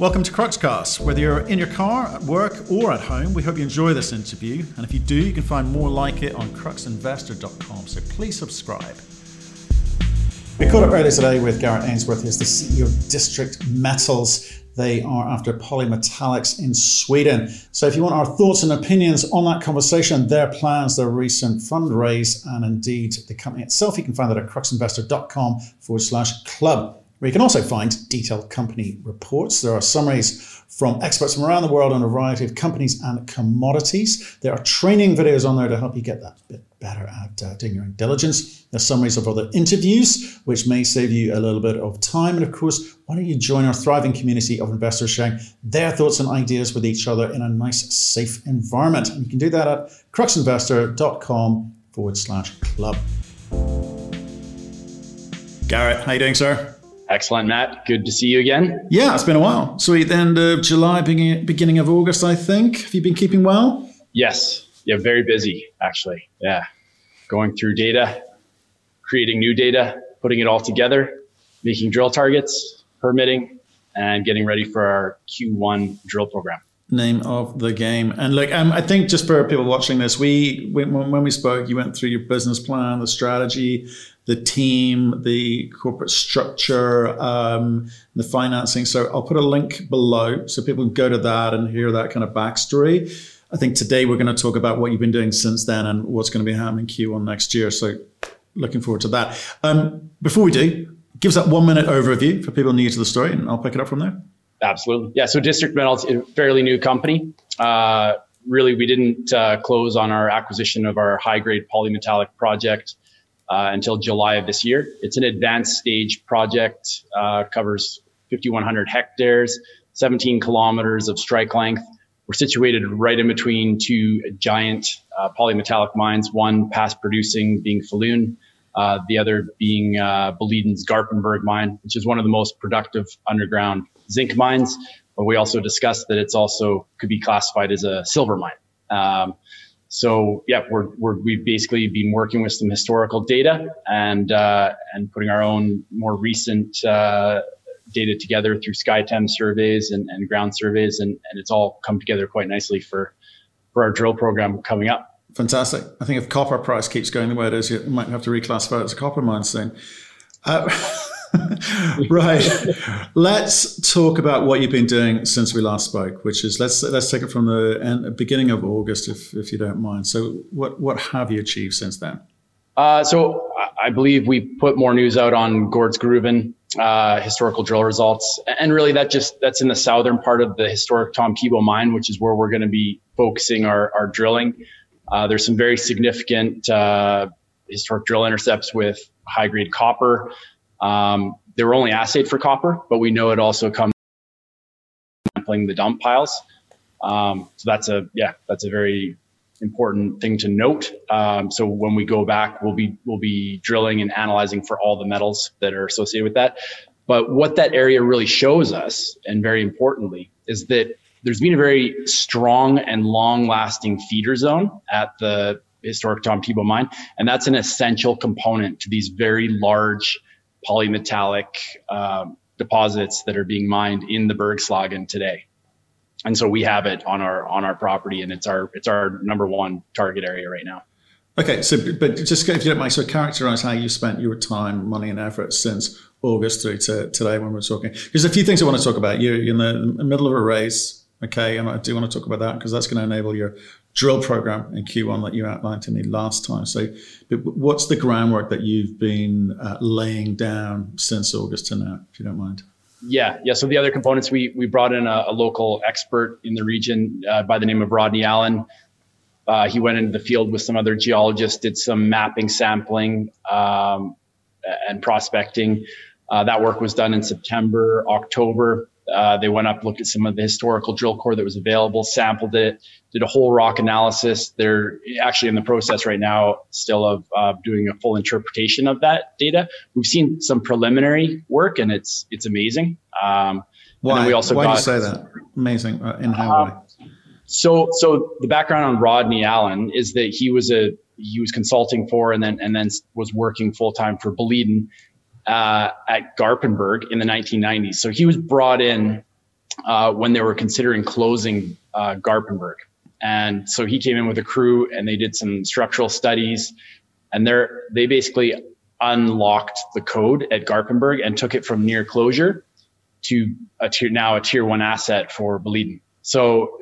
Welcome to Cruxcast. Whether you're in your car, at work, or at home, we hope you enjoy this interview. And if you do, you can find more like it on cruxinvestor.com. So please subscribe. We caught up earlier today with Garrett Ainsworth, who's the CEO of District Metals. They are after polymetallics in Sweden. So if you want our thoughts and opinions on that conversation, their plans, their recent fundraise, and indeed the company itself, you can find that at cruxinvestor.com forward slash club where you can also find detailed company reports. There are summaries from experts from around the world on a variety of companies and commodities. There are training videos on there to help you get that bit better at uh, doing your own diligence. There's summaries of other interviews, which may save you a little bit of time. And of course, why don't you join our thriving community of investors sharing their thoughts and ideas with each other in a nice, safe environment? And you can do that at cruxinvestor.com forward slash club. Garrett, how you doing, sir? Excellent, Matt. Good to see you again. Yeah, it's been a while. Sweet. End of July, beginning, beginning of August, I think. Have you been keeping well? Yes. Yeah, very busy, actually. Yeah. Going through data, creating new data, putting it all together, making drill targets, permitting, and getting ready for our Q1 drill program name of the game. And look, um, I think just for people watching this, we, we when we spoke, you went through your business plan, the strategy, the team, the corporate structure, um, the financing. So I'll put a link below so people can go to that and hear that kind of backstory. I think today we're going to talk about what you've been doing since then and what's going to be happening Q1 next year. So looking forward to that. Um, before we do, give us that one minute overview for people new to the story, and I'll pick it up from there. Absolutely. Yeah. So District Metals is a fairly new company. Uh, really, we didn't uh, close on our acquisition of our high grade polymetallic project uh, until July of this year. It's an advanced stage project, uh, covers 5,100 hectares, 17 kilometers of strike length. We're situated right in between two giant uh, polymetallic mines, one past producing being Falun, uh, the other being uh, Boliden's Garpenberg mine, which is one of the most productive underground zinc mines. But we also discussed that it's also could be classified as a silver mine. Um, so yeah, we're, we're we've basically been working with some historical data and uh, and putting our own more recent uh, data together through SkyTEM surveys and, and ground surveys, and, and it's all come together quite nicely for for our drill program coming up. Fantastic. I think if copper price keeps going the way it is, you might have to reclassify it as a copper mine soon. Uh, right. let's talk about what you've been doing since we last spoke, which is let's let's take it from the end, beginning of August, if if you don't mind. So, what what have you achieved since then? Uh, so, I believe we put more news out on Gårdsgruvan uh, historical drill results, and really that just that's in the southern part of the historic Tomtebo mine, which is where we're going to be focusing our our drilling. Uh, there's some very significant uh, historic drill intercepts with high grade copper. Um, they were only assayed for copper, but we know it also comes sampling the dump piles. Um, so that's a yeah, that's a very important thing to note. Um, so when we go back, we'll be we'll be drilling and analyzing for all the metals that are associated with that. But what that area really shows us, and very importantly, is that there's been a very strong and long-lasting feeder zone at the historic Tomtebo mine, and that's an essential component to these very large polymetallic um, deposits that are being mined in the Bergslagen today. And so we have it on our on our property, and it's our it's our number one target area right now. Okay, so but just if you don't mind, so characterize how you spent your time, money, and effort since August through to today when we're talking. There's a few things I want to talk about. You're in the middle of a race, okay, and I do want to talk about that because that's going to enable your drill program in Q1 that you outlined to me last time. So, what's the groundwork that you've been uh, laying down since August to now, if you don't mind? Yeah, yeah. So the other components, we we brought in a, a local expert in the region uh, by the name of Rodney Allen. Uh, he went into the field with some other geologists, did some mapping, sampling, um, and prospecting. Uh, that work was done in September, October. Uh, they went up, looked at some of the historical drill core that was available, sampled it, did a whole rock analysis. They're actually in the process right now, still of uh, doing a full interpretation of that data. We've seen some preliminary work, and it's it's amazing. Um, Why? we also Why got, do you say that? Amazing. Uh, in how uh, way? So, so the background on Rodney Allen is that he was a he was consulting for and then and then was working full time for Boliden uh, at Garpenberg in the 1990s. So he was brought in uh, when they were considering closing uh, Garpenberg. And so he came in with a crew and they did some structural studies and they they basically unlocked the code at Garpenberg and took it from near closure to a tier, now a tier one asset for Boliden. So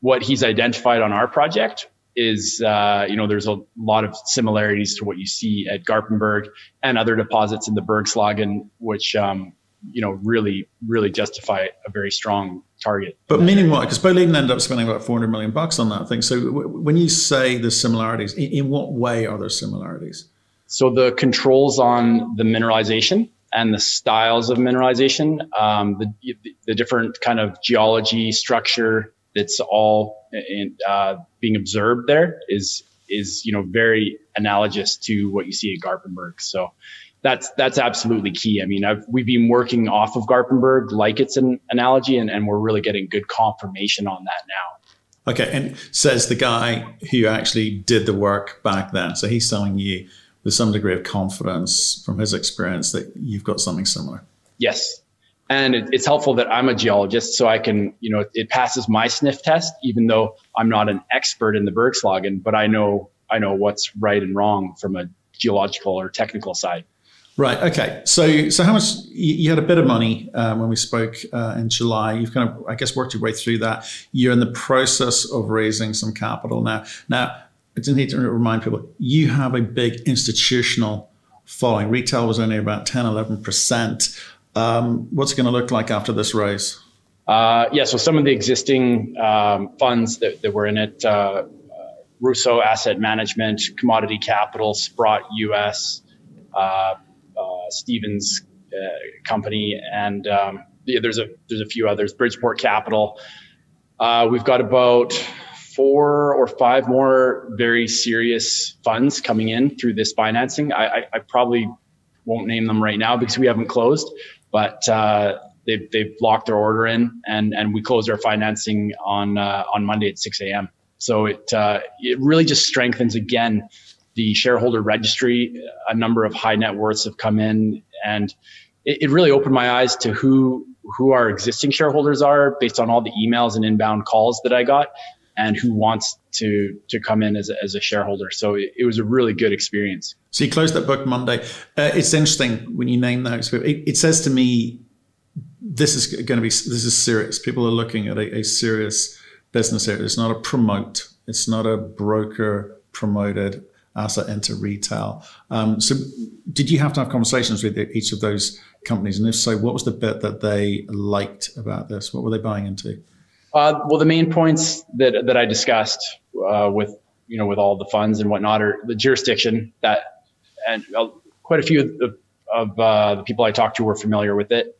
what he's identified on our project is, uh, you know, there's a lot of similarities to what you see at Garpenberg and other deposits in the Bergslagen, which, um, you know, really, really justify a very strong target. But meaning what? Because Boliden ended up spending about 400 million bucks on that thing. So w- when you say the similarities, in, in what way are there similarities? So the controls on the mineralization and the styles of mineralization, um, the, the different kind of geology structure that's all in, uh, being observed there is is you know very analogous to what you see at Garpenberg. So that's that's absolutely key. I mean, I've, we've been working off of Garpenberg like it's an analogy, and, and we're really getting good confirmation on that now. Okay, and says the guy who actually did the work back then. So he's telling you with some degree of confidence from his experience that you've got something similar. Yes. And it, it's helpful that I'm a geologist, so I can, you know, it passes my sniff test, even though I'm not an expert in the Bergslagen, but I know I know what's right and wrong from a geological or technical side. Right. Okay. So, so how much you, had a bit of money um, when we spoke uh, in July. You've kind of, I guess, worked your way through that. You're in the process of raising some capital now. Now, I just need to remind people you have a big institutional following. Retail was only about 10, 11%. Um, what's it going to look like after this raise? Uh, yeah, so some of the existing um, funds that, that, were in it, uh, uh, Russo Asset Management, Commodity Capital, Sprott US, uh, uh, Stevens uh, Company, and um, yeah, there's a there's a few others. Bridgeport Capital. we've got about four or five more very serious funds coming in through this financing. I, I, I probably won't name them right now because we haven't closed, but uh, they've, they've locked their order in and, and we closed our financing on, uh, on Monday at 6 a.m. So it, uh, it really just strengthens again the shareholder registry. A number of high net worths have come in and it, it really opened my eyes to who who our existing shareholders are based on all the emails and inbound calls that I got and who wants to to come in as a, as a shareholder. So it, it was a really good experience. So you closed that book Monday. Uh, it's interesting when you name those. It, it, says to me, this is going to be this is serious. People are looking at a, a serious business area. It's not a promote. It's not a broker promoted asset into retail. Um, so, did you have to have conversations with each of those companies? And if so, what was the bit that they liked about this? What were they buying into? Uh, well, the main points that that I discussed uh, with you know with all the funds and whatnot are the jurisdiction that, and uh, quite a few of, of uh, the people I talked to were familiar with it.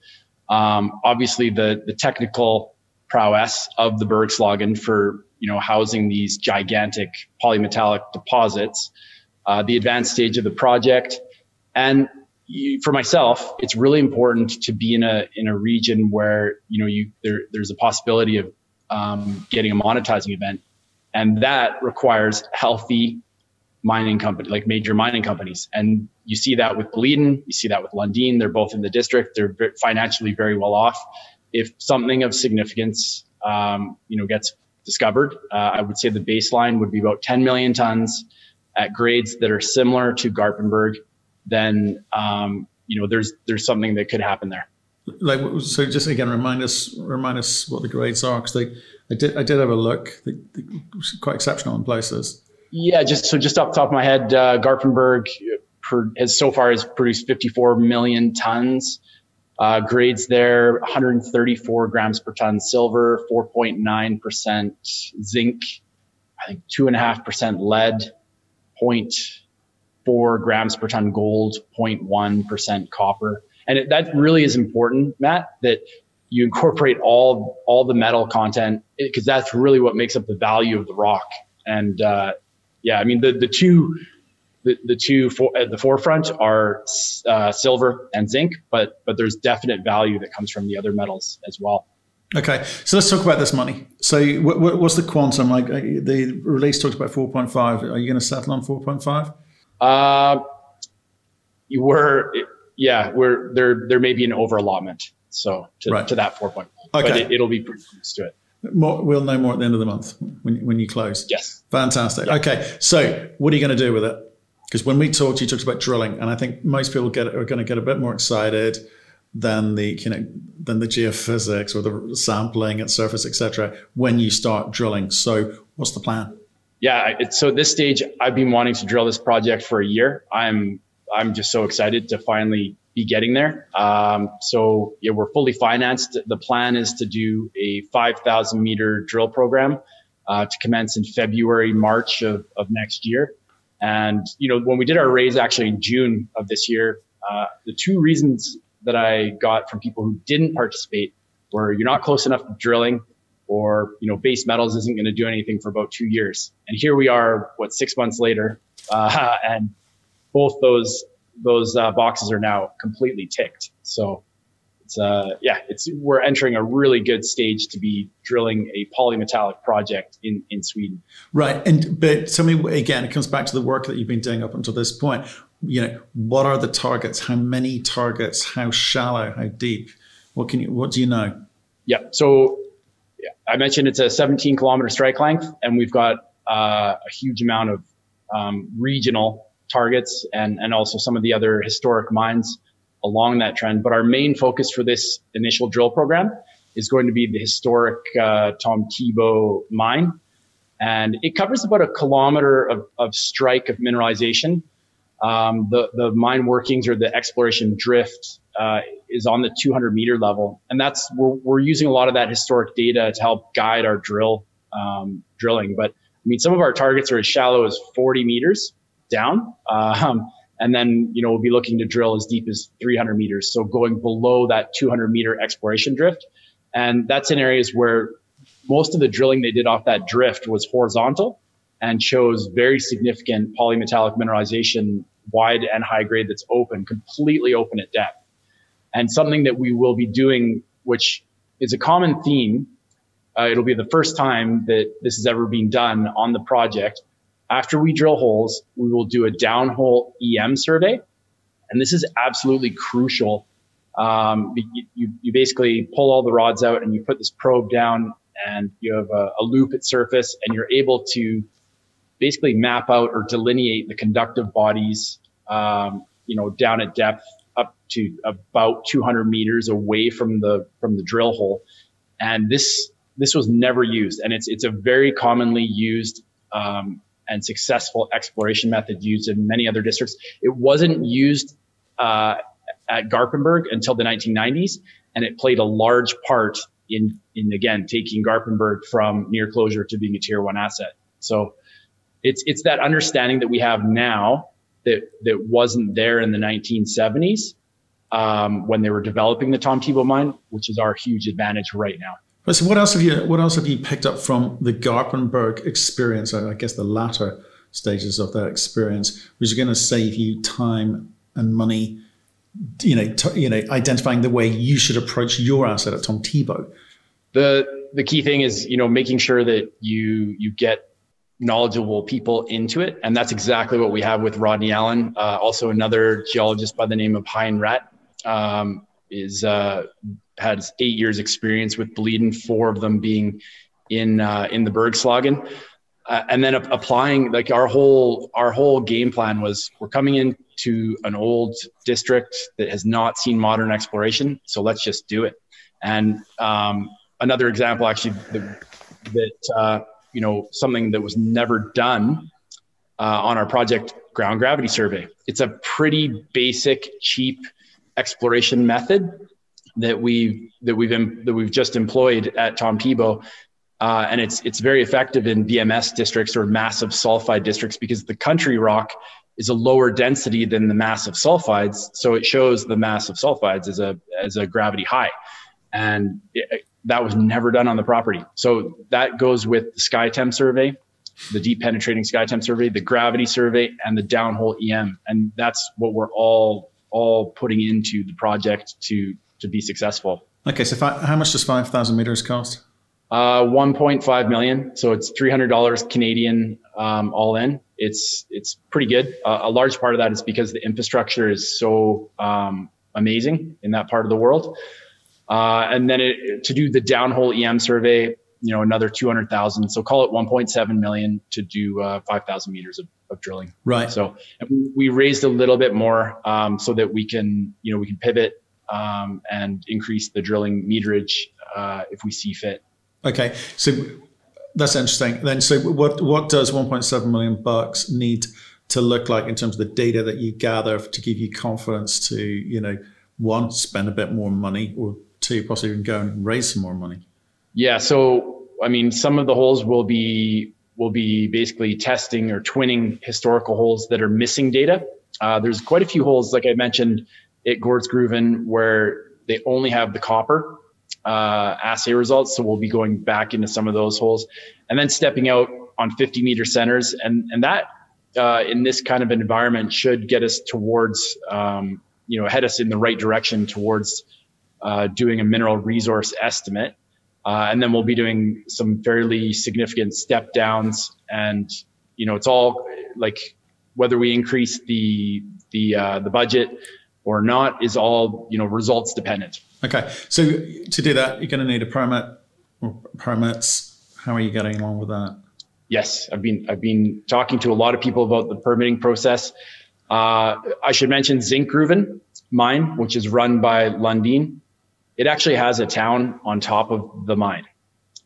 Um, obviously, the the technical prowess of the Bergslagen for you know housing these gigantic polymetallic deposits, uh, the advanced stage of the project, and for myself, it's really important to be in a in a region where you know you there there's a possibility of um, getting a monetizing event, and that requires healthy mining company like major mining companies. And you see that with Boliden, you see that with Lundin. They're both in the district. They're financially very well off. If something of significance, um, you know, gets discovered, uh, I would say the baseline would be about 10 million tons at grades that are similar to Garpenberg. Then, um, you know, there's there's something that could happen there like so just again remind us remind us what the grades are because they I did I did have a look. They, they quite exceptional in places. Yeah just so just off the top of my head uh, Garpenberg has so far has produced 54 million tons. Uh, grades there 134 grams per ton silver 4.9 percent zinc I think two and a half percent lead 0.4 grams per ton gold 0.1 percent copper and it, that really is important, Matt, that you incorporate all all the metal content because that's really what makes up the value of the rock. And uh, yeah, I mean the the two the, the two for, at the forefront are uh, silver and zinc, but but there's definite value that comes from the other metals as well. Okay, so let's talk about this money. So, what, what's the quantum? Like uh, the release talks about 4.5. Are you going to settle on 4.5? Uh, you were yeah, we're there. There may be an over allotment. So to, right. to that 4.1. Okay. But it, will be pretty close to it. More, we'll know more at the end of the month when, when you close. Yes. Fantastic. Yeah. Okay. So what are you going to do with it? Because when we talked, you talked about drilling, and I think most people get are going to get a bit more excited than the you know than the geophysics or the sampling at surface, etc. When you start drilling, so what's the plan? Yeah, so at this stage, I've been wanting to drill this project for a year. I'm I'm just so excited to finally be getting there. Um, so yeah, we're fully financed. The plan is to do a 5,000 meter drill program uh, to commence in February, March of, of next year. And you know, when we did our raise actually in June of this year, uh, the two reasons that I got from people who didn't participate were you're not close enough to drilling or, you know, base metals isn't going to do anything for about two years. And here we are, what, six months later, uh, and both those, those uh, boxes are now completely ticked. So it's, uh, yeah, it's, we're entering a really good stage to be drilling a polymetallic project in, in Sweden. Right. And, but tell me again, it comes back to the work that you've been doing up until this point you know, what are the targets? How many targets? How shallow? How deep? What can you? What do you know? Yeah. So yeah, I mentioned it's a 17 kilometer strike length, and we've got uh, a huge amount of um, regional targets and and also some of the other historic mines along that trend. But our main focus for this initial drill program is going to be the historic uh, Tomtebo mine. And it covers about a kilometer of, of strike of mineralization um, the, the mine workings or the exploration drift uh, is on the 200 meter level. And that's, we're, we're using a lot of that historic data to help guide our drill um, drilling. But I mean, some of our targets are as shallow as 40 meters down. Um, and then, you know, we'll be looking to drill as deep as 300 meters. So going below that 200 meter exploration drift. And that's in areas where most of the drilling they did off that drift was horizontal and shows very significant polymetallic mineralization wide and high grade that's open, completely open at depth. And something that we will be doing, which is a common theme. Uh, it'll be the first time that this has ever been done on the project. After we drill holes, we will do a downhole EM survey. And this is absolutely crucial. Um, you, you, basically pull all the rods out and you put this probe down and you have a, a loop at surface and you're able to basically map out or delineate the conductive bodies, um, you know, down at depth up to about 200 meters away from the from the drill hole. And this this was never used, and it's it's a very commonly used um, and successful exploration method used in many other districts. It wasn't used uh, at Garpenberg until the 1990s, and it played a large part in in again taking Garpenberg from near closure to being a tier one asset. So it's it's that understanding that we have now that that wasn't there in the 1970s um, when they were developing the Tomtebo mine, which is our huge advantage right now. So what else have you what else have you picked up from the Garpenberg experience? I guess the latter stages of that experience, which is going to save you time and money. You know, t- you know, identifying the way you should approach your asset at Tomtebo. The the key thing is you know making sure that you you get knowledgeable people into it. And that's exactly what we have with Rodney Allen. Uh, also, another geologist by the name of Hein Rat um, is uh, has eight years experience with Boliden, four of them being in uh, in the Bergslagen. Uh, and then applying like our whole our whole game plan was we're coming into an old district that has not seen modern exploration so let's just do it and um, another example actually that, that uh, you know something that was never done uh, on our project ground gravity survey. It's a pretty basic, cheap exploration method that we that we've that we've just employed at Tomtebo. Uh, and it's it's very effective in VMS districts or massive sulfide districts because the country rock is a lower density than the massive sulfides, so it shows the massive sulfides as a as a gravity high, and it, that was never done on the property. So that goes with the SkyTem survey, the deep penetrating SkyTem survey, the gravity survey, and the downhole EM. And that's what we're all all putting into the project to to be successful. Okay, so how much does five thousand meters cost? Uh, 1.5 million. So it's $300 Canadian um, all in. It's it's pretty good. Uh, a large part of that is because the infrastructure is so um, amazing in that part of the world. Uh, and then it, to do the downhole EM survey, you know, another 200,000. So call it 1.7 million to do uh, 5,000 meters of, of, drilling. Right. So we raised a little bit more um, so that we can, you know, we can pivot um, and increase the drilling meterage uh, if we see fit. Okay. So that's interesting. Then, so what what does 1.7 million bucks need to look like in terms of the data that you gather to give you confidence to, you know, one spend a bit more money, or two possibly even go and raise some more money? Yeah. So, I mean, some of the holes will be will be basically testing or twinning historical holes that are missing data. Uh, there's quite a few holes, like I mentioned, at Gårdsgruvan, where they only have the copper uh, assay results. So we'll be going back into some of those holes and then stepping out on 50 meter centers. And, and that uh, in this kind of environment should get us towards, um, you know, head us in the right direction towards uh, doing a mineral resource estimate. Uh, and then we'll be doing some fairly significant step downs. And, you know, it's all like whether we increase the, the, uh, the budget or not is all, you know, results dependent. Okay. So to do that, you're going to need a permit or permits. How are you getting along with that? Yes, I've been I've been talking to a lot of people about the permitting process. Uh, I should mention Zinkgruvan mine, which is run by Lundin. It actually has a town on top of the mine,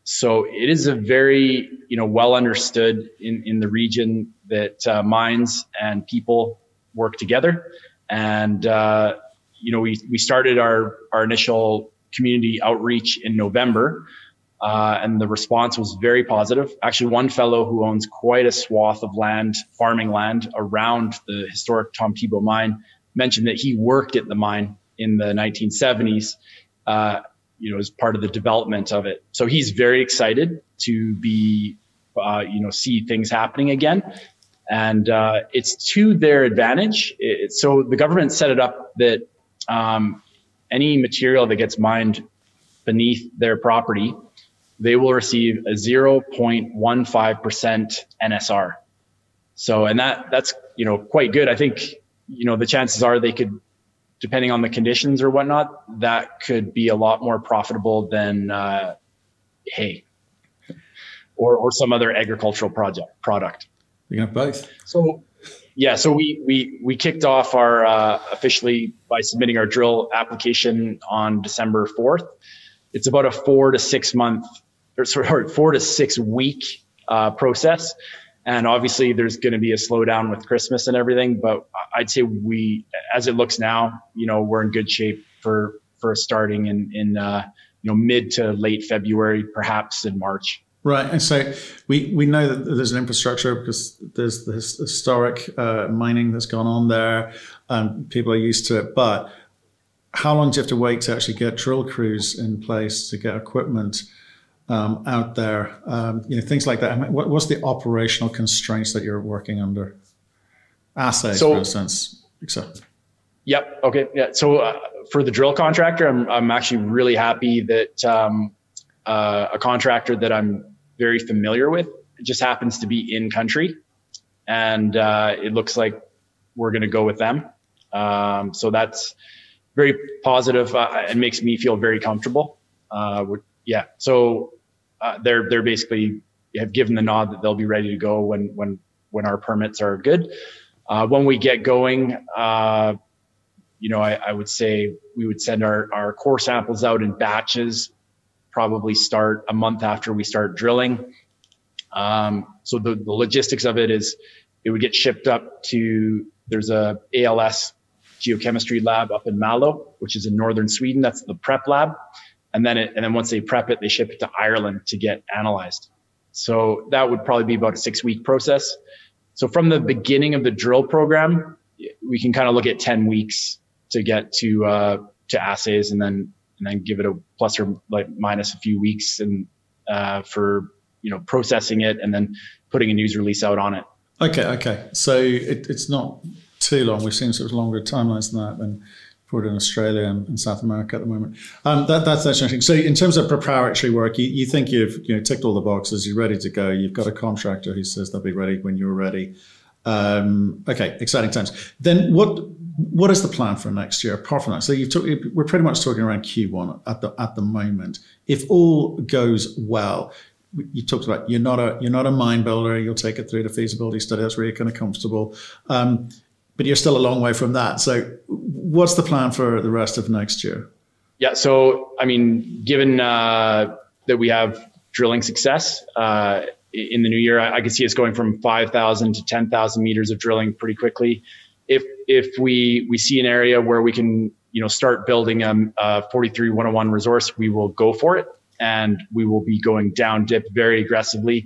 so it is a very you know well understood in in the region that uh, mines and people work together. And uh, you know, we, we started our, our initial community outreach in November. Uh, and the response was very positive. Actually, one fellow who owns quite a swath of land, farming land around the historic Tomtebo mine, mentioned that he worked at the mine in the 1970s, uh, you know, as part of the development of it. So he's very excited to be, uh, you know, see things happening again. And uh, it's to their advantage. It, so the government set it up that um, any material that gets mined beneath their property, they will receive a 0.15% NSR. So, and that, that's, you know, quite good. I think, you know, the chances are they could, depending on the conditions or whatnot, that could be a lot more profitable than, uh, hay or, or some other agricultural project product. You have both. So yeah, so we we we kicked off our uh, officially by submitting our drill application on December fourth. It's about a four to six month, or sorry, four to six week uh, process, and obviously there's going to be a slowdown with Christmas and everything. But I'd say we, as it looks now, you know, we're in good shape for for starting in in uh, you know mid to late February, perhaps in March. Right, and so we, we know that there's an infrastructure because there's this historic uh, mining that's gone on there, and people are used to it. But how long do you have to wait to actually get drill crews in place to get equipment um, out there? Um, you know, things like that. I mean, what, what's the operational constraints that you're working under? Assays, so, for instance, etc. Yep. Okay. Yeah. So uh, for the drill contractor, I'm I'm actually really happy that um, uh, a contractor that I'm very familiar with. Just happens to be in country, and uh, it looks like we're going to go with them. Um, so that's very positive uh, and makes me feel very comfortable. Uh, yeah, so uh, they're they're basically have given the nod that they'll be ready to go when when when our permits are good. Uh, when we get going, uh, you know, I, I, would say we would send our, our core samples out in batches probably start a month after we start drilling. Um, so the, the logistics of it is it would get shipped up to, there's a ALS geochemistry lab up in Malå, which is in northern Sweden. That's the prep lab. And then it, and then once they prep it, they ship it to Ireland to get analyzed. So that would probably be about a six week process. So from the beginning of the drill program, we can kind of look at 10 weeks to get to, uh, to assays and then and then give it a plus or like minus a few weeks and uh, for you know processing it and then putting a news release out on it. Okay, okay. So it, it's not too long. We've seen sort of longer timelines than that than for in Australia and, South America at the moment. Um, that, that's interesting. So in terms of preparatory work, you, you think you've you know ticked all the boxes. You're ready to go. You've got a contractor who says they'll be ready when you're ready. Um, okay, exciting times. Then what what is the plan for next year apart from that? So you've talk, we're pretty much talking around Q1 at the at the moment. If all goes well, you talked about you're not a you're not a mine builder. You'll take it through the feasibility study. That's where you're kind of comfortable. Um, but you're still a long way from that. So, what's the plan for the rest of next year? Yeah. So, I mean, given uh, that we have drilling success uh, in the new year, I, I can see us going from 5,000 to 10,000 meters of drilling pretty quickly. If if we we see an area where we can you know start building a, a 43101 resource, we will go for it, and we will be going down dip very aggressively.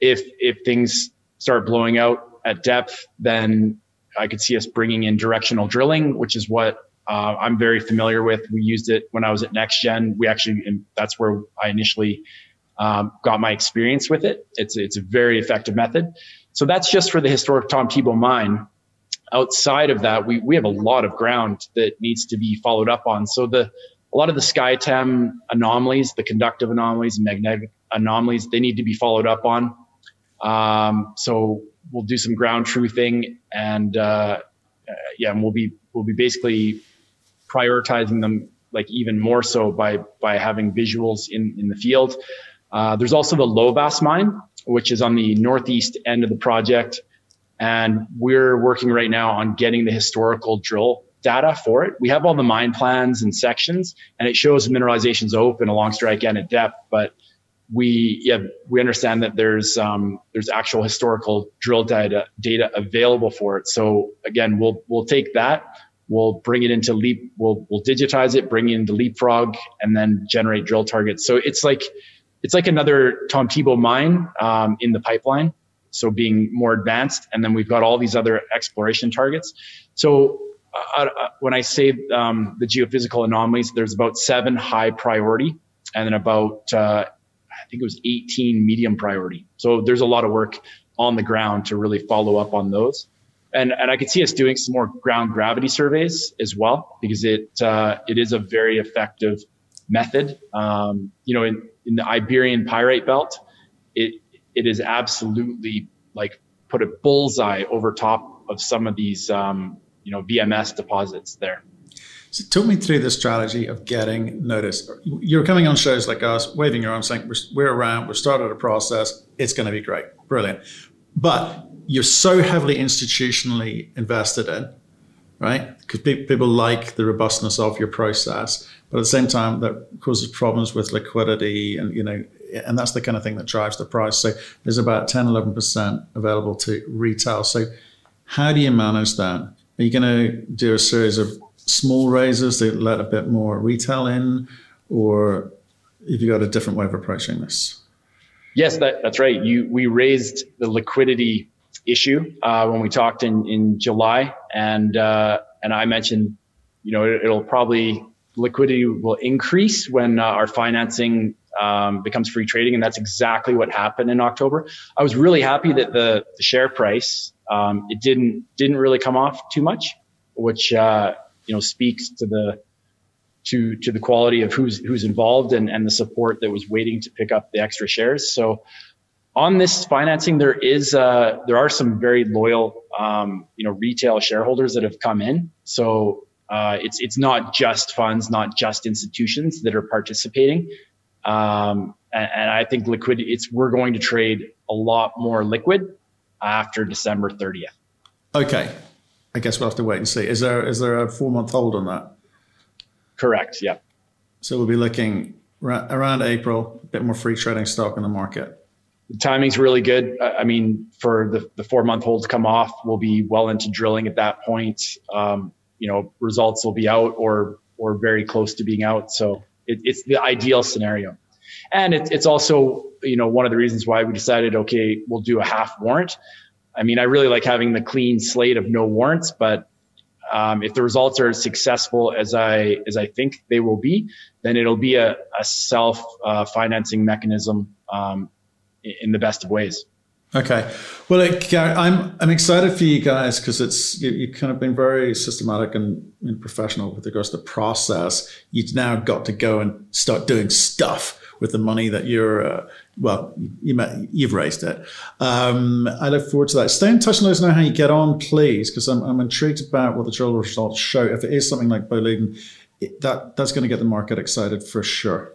If if things start blowing out at depth, then I could see us bringing in directional drilling, which is what uh, I'm very familiar with. We used it when I was at NextGen. We actually, that's where I initially um, got my experience with it. It's it's a very effective method. So that's just for the historic Tomtebo mine. Outside of that, we we have a lot of ground that needs to be followed up on. So the a lot of the SkyTEM anomalies, the conductive anomalies, magnetic anomalies, they need to be followed up on. Um, so we'll do some ground truthing and uh, uh, yeah, and we'll be we'll be basically prioritizing them like even more so by by having visuals in in the field. Uh, there's also the Lobass mine, which is on the northeast end of the project, and we're working right now on getting the historical drill data for it. We have all the mine plans and sections, and it shows mineralization's open along strike and at depth, but we yeah we understand that there's um, there's actual historical drill data data available for it. So again, we'll we'll take that, we'll bring it into Leap, we'll we'll digitize it, bring it into Leapfrog, and then generate drill targets. So it's like it's like another Tomtebo mine um, in the pipeline. So being more advanced, and then we've got all these other exploration targets. So uh, uh, when I say um, the geophysical anomalies, there's about seven high priority, and then about uh, think it was 18 medium priority. So there's a lot of work on the ground to really follow up on those. And, and I could see us doing some more ground gravity surveys as well, because it, uh, it is a very effective method. Um, you know, in, in the Iberian pyrite belt, it, it is absolutely like put a bullseye over top of some of these, um, you know, VMS deposits there. So talk me through the strategy of getting noticed. You're coming on shows like us, waving your arms, saying we're, we're around, we've started a process, it's going to be great, brilliant. But you're so heavily institutionally invested in, right? Because pe- people like the robustness of your process, but at the same time, that causes problems with liquidity, and you know, and that's the kind of thing that drives the price. So there's about 10, 11 percent available to retail. So how do you manage that? Are you going to do a series of small raises that let a bit more retail in, or have you got a different way of approaching this? Yes, that, that's right. You we raised the liquidity issue uh, when we talked in in July, and uh, and I mentioned, you know, it, will probably liquidity will increase when uh, our financing um, becomes free trading, and that's exactly what happened in October. I was really happy that the, the share price um, it didn't didn't really come off too much, which uh, you know speaks to the to to the quality of who's who's involved and, and the support that was waiting to pick up the extra shares. So on this financing, there is uh, there are some very loyal um, you know retail shareholders that have come in. So uh, it's it's not just funds, not just institutions that are participating. Um, and, and, I think liquidity, it's we're going to trade a lot more liquid after December 30th. Okay, I guess we'll have to wait and see. Is there is there a four month hold on that? Correct. Yeah. So we'll be looking around April, a bit more free trading stock in the market. The timing's really good. I mean, for the, the four month hold to come off, we'll be well into drilling at that point. Um, you know, results will be out or or very close to being out. So it, it's the ideal scenario. And it, it's also, you know, one of the reasons why we decided, okay, we'll do a half warrant. I mean, I really like having the clean slate of no warrants, but um, if the results are as successful as I as I think they will be, then it'll be a, a self uh, financing mechanism um, in the best of ways. Okay, well, Gary, I'm I'm excited for you guys because it's you, have kind of been very systematic and, and professional with regards to the process. You've now got to go and start doing stuff with the money that you're, uh, well, you, you've raised it. Um, I look forward to that. Stay in touch and let us know how you get on, please, because I'm, I'm intrigued about what the drill results show. If it is something like Boliden, that, that's going to get the market excited for sure.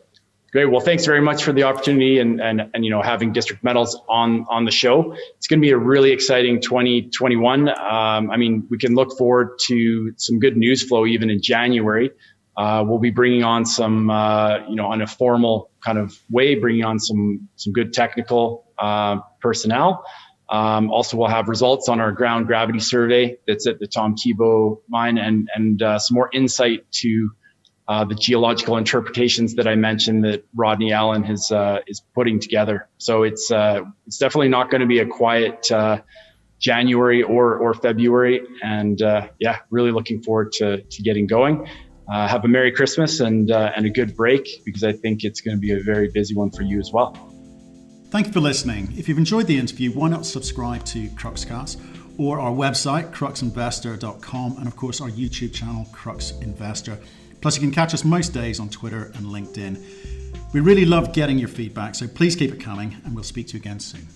Great. Well, thanks very much for the opportunity and, and, and you know, having District Metals on, on the show. It's going to be a really exciting 2021. Um, I mean, we can look forward to some good news flow even in January. Uh, we'll be bringing on some, uh, you know, on a formal kind of way, bringing on some, some good technical uh, personnel. Um, also, we'll have results on our ground gravity survey that's at the Tomtebo mine and, and uh, some more insight to uh, the geological interpretations that I mentioned that Rodney Allen has, uh, is putting together. So it's, it's definitely not going to be a quiet January or, or February. And yeah, really looking forward to, to getting going. Uh, have a Merry Christmas and, and a good break because I think it's going to be a very busy one for you as well. Thank you for listening. If you've enjoyed the interview, why not subscribe to Cruxcast or our website, cruxinvestor.com, and of course our YouTube channel, Crux Investor. Plus, you can catch us most days on Twitter and LinkedIn. We really love getting your feedback, so please keep it coming, and we'll speak to you again soon.